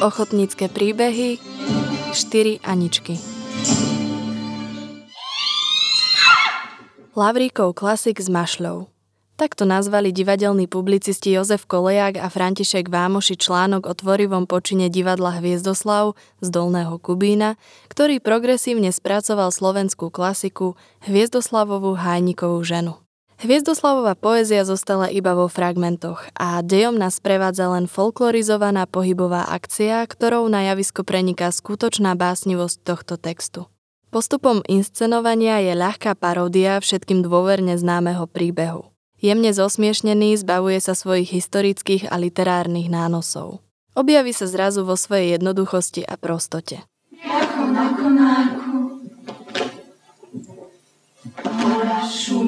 Ochotnícke príbehy 4 Aničky Lavríkov klasik s mašľou Takto nazvali divadelní publicisti Jozef Koleják a František Vámoši článok o tvorivom počine divadla Hviezdoslav z Dolného Kubína, ktorý progresívne spracoval slovenskú klasiku Hviezdoslavovú Hajnikovú ženu. Hviezdoslavová poézia zostala iba vo fragmentoch a dejom nás prevádza len folklorizovaná pohybová akcia, ktorou na javisko preniká skutočná básnivosť tohto textu. Postupom inscenovania je ľahká paródia všetkým dôverne známeho príbehu. Jemne zosmiešnený zbavuje sa svojich historických a literárnych nánosov. Objaví sa zrazu vo svojej jednoduchosti a prostote. Ako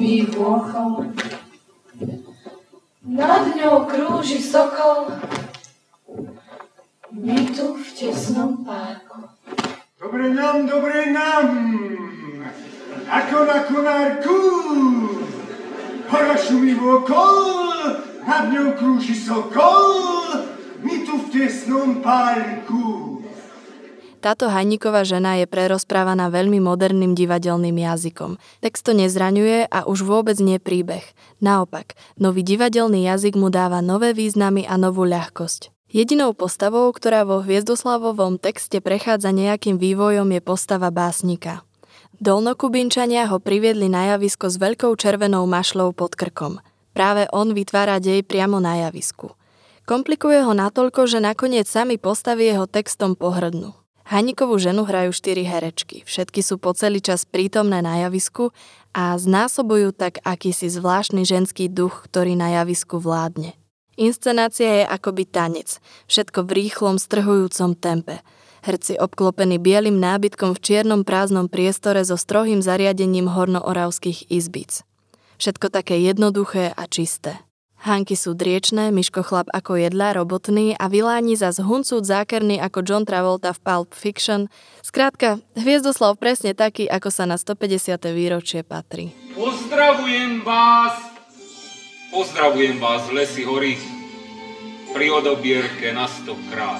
šumí vôchom, nad ňou krúži sokol, my tu v tesnom párku. Dobre nám, dobre nám, ako na konárku. Hora šumí okol, nad ňou krúži sokol, my tu v tesnom parku. Táto Hajníková žena je prerozprávaná veľmi moderným divadelným jazykom. Text to nezraňuje a už vôbec nie príbeh. Naopak, nový divadelný jazyk mu dáva nové významy a novú ľahkosť. Jedinou postavou, ktorá vo Hviezdoslavovom texte prechádza nejakým vývojom, je postava básnika. Dolnokubinčania ho priviedli na javisko s veľkou červenou mašľou pod krkom. Práve on vytvára dej priamo na javisku. Komplikuje ho natoľko, že nakoniec sami postavy jeho textom pohrdnú. Hanikovú ženu hrajú štyri herečky. Všetky sú po celý čas prítomné na javisku a znásobujú tak akýsi zvláštny ženský duch, ktorý na javisku vládne. Inscenácia je akoby tanec, všetko v rýchlom, strhujúcom tempe – herci obklopení bielým nábytkom v čiernom prázdnom priestore so strohým zariadením hornooravských izbic. Všetko také jednoduché a čisté. Hanky sú driečné, Miško chlap ako jedlá robotný a Viláni zas huncút zákerný ako John Travolta v Pulp Fiction. Skrátka, Hviezdoslav presne taký, ako sa na 150. výročie patrí. Pozdravujem vás, pozdravujem vás lesy hory pri odobierke na stokrát.